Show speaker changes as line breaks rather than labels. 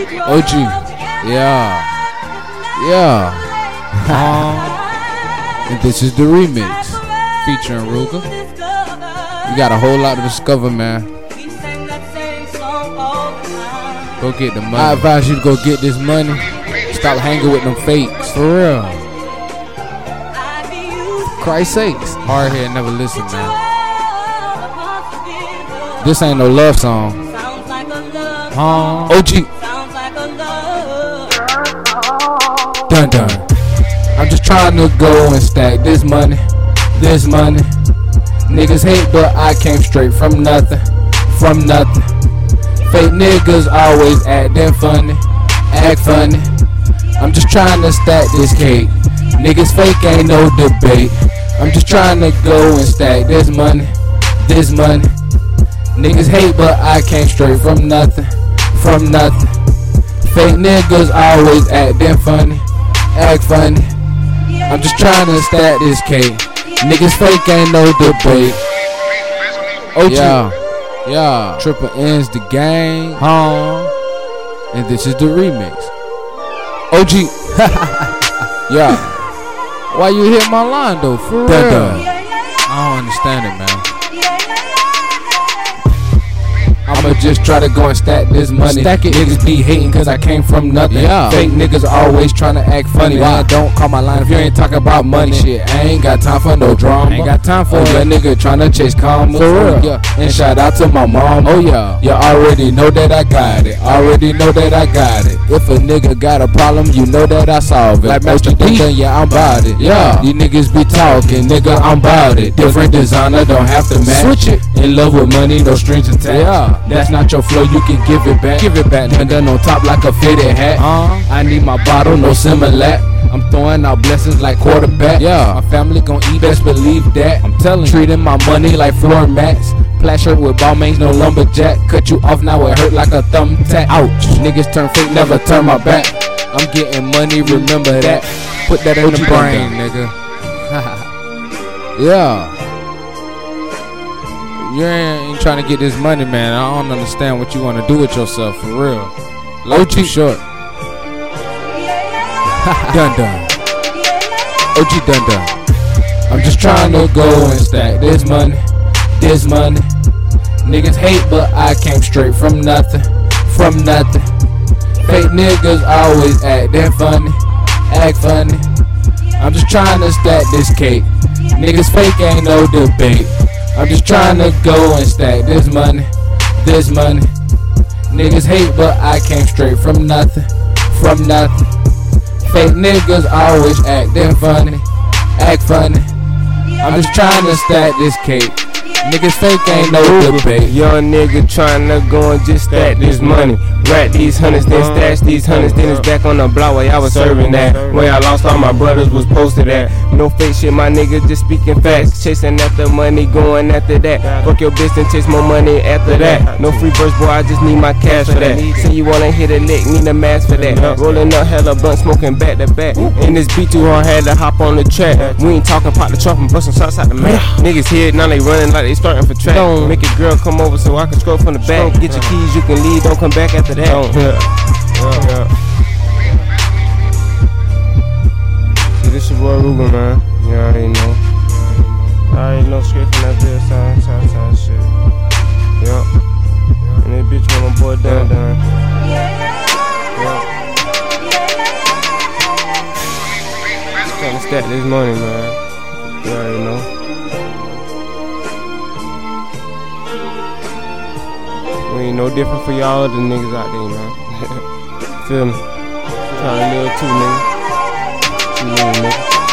Oh, OG. Yeah. Yeah. Uh-huh. and this is the remix featuring Ruga. We got a whole lot to discover, man. Go get the money. I advise you to go get this money. Stop hanging with them fakes. For real. Christ's sakes. Hard head never listen, man. This ain't no love song. Huh? OG. Dun dun. I'm just trying to go and stack this money. This money. Niggas hate, but I came straight from nothing. From nothing. Fake niggas always acting funny. Act funny. I'm just trying to stack this cake. Niggas fake ain't no debate. I'm just trying to go and stack this money. This money. Niggas hate, but I came straight from nothing. From nothing. Fake niggas always acting funny. Act funny. I'm just trying to stack this cake. Niggas fake ain't no debate. OG. Yeah. Yeah. Triple N's the gang. Huh. And this is the remix. OG. yeah. Why you hit my line though? For real. I don't understand it, man. I'ma just try to go and stack this money. Stack it. Niggas be hating cause I came from nothing. Yeah. Fake niggas always trying to act funny. Why I don't call my line if you ain't talking about money. Shit, I ain't got time for no drama. Ain't got time for oh, that nigga trying to chase karma. For real. Yeah. And shout out to my mom. Oh yeah. You already know that I got it. Already know that I got it. If a nigga got a problem, you know that I solve it. Like Master P. Then, yeah, I'm bout it. Yeah. You niggas be talking, nigga, I'm bout it. Different designer, don't have to match. Switch it. In love with money, no strings attached. Yeah. That's not your flow, you can give it back. Give it back, nigga, on top like a fitted hat. Uh-huh. I need my bottle, no similar. I'm throwing out blessings like quarterback. Yeah, my family gon' eat, best believe that. I'm telling Treating my money like floor mats. Plaid shirt with Balmains, no lumberjack. Cut you off now, it hurt like a thumbtack. Ouch, niggas turn fake, never turn my back. I'm getting money, remember that. Put that in the brain, nigga. yeah you ain't trying to get this money, man. I don't understand what you want to do with yourself for real. Low too short. dun dun. OG dun dun. I'm just trying to go and stack this money, this money. Niggas hate, but I came straight from nothing, from nothing. Fake niggas always acting funny, act funny. I'm just trying to stack this cake. Niggas fake ain't no debate. I'm just trying to go and stack this money, this money. Niggas hate, but I came straight from nothing, from nothing. Fake niggas always acting funny, act funny. I'm just trying to stack this cake. Niggas fake ain't no debate.
Young nigga trying to go and just stack this money. Rat these hundreds, then stash these hundreds, then it's back on the block where I was serving that. Where I lost all my brothers was posted at. No fake shit, my nigga just speaking facts. Chasing after money, going after that. Fuck your bitch and chase more money after that. No free verse, boy, I just need my cash for that. Say you wanna hit a lick, need a mask for that. Rolling up hella blunt, smoking back to back. And this beat too hard, had to hop on the track. We ain't talking pop the trunk and busting shots out the mouth. Niggas here, now they running like they starting for track. Don't make a girl come over so I can scroll from the back. Get your keys, you can leave. Don't come back after that. Don't. Yeah. Yeah. yeah. See, this your boy Ruben, man. You already know. I already know straight from that video, sign, sign, sign shit. Yup. And that bitch want my boy down, down. Yup. Trying to stack this money, man. You already know. We ain't no different for y'all the niggas out there, man. Feel me? Trying to live too, nigga. Too know, nigga.